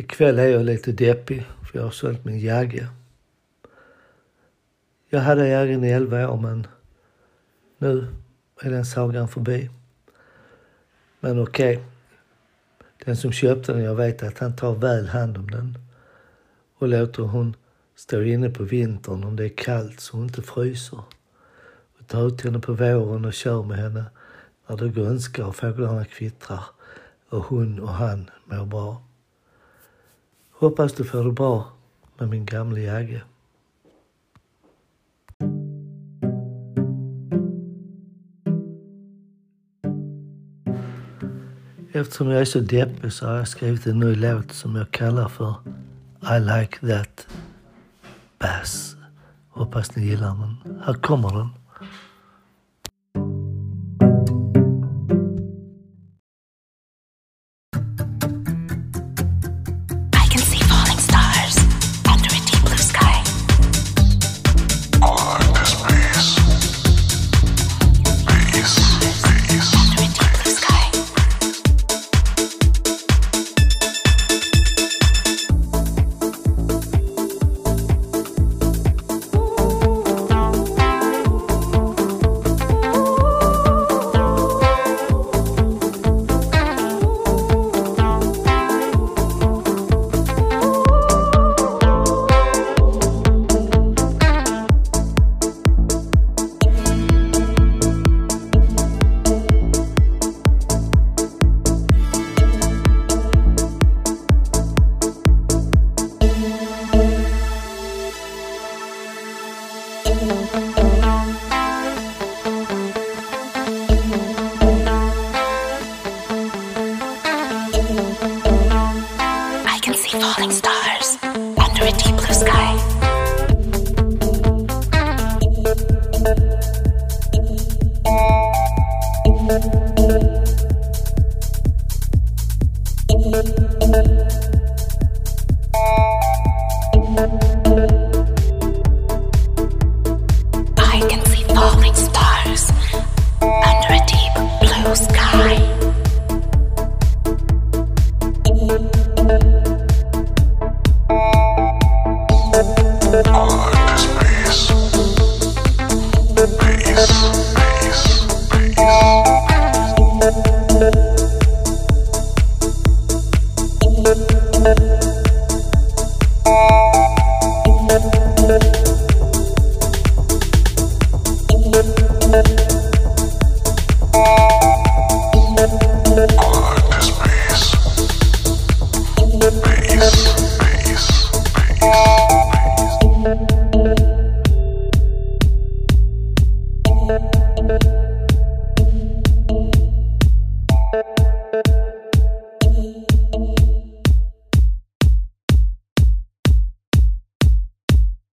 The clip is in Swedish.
Ikväll är jag lite deppig för jag har sålt min jagge. Jag hade jaggen i elva år men nu är den sagan förbi. Men okej. Okay. Den som köpte den, jag vet att han tar väl hand om den och låter hon stå inne på vintern om det är kallt så hon inte fryser. Och tar ut henne på våren och kör med henne när det grönskar och fåglarna kvittrar och hon och han mår bra. Hoppas du får det bra med min gamla Jagge. Eftersom jag är så deppig så har jag skrivit en ny låt som jag kallar för I like that bass. Hoppas ni gillar den. Här kommer den. falling stars.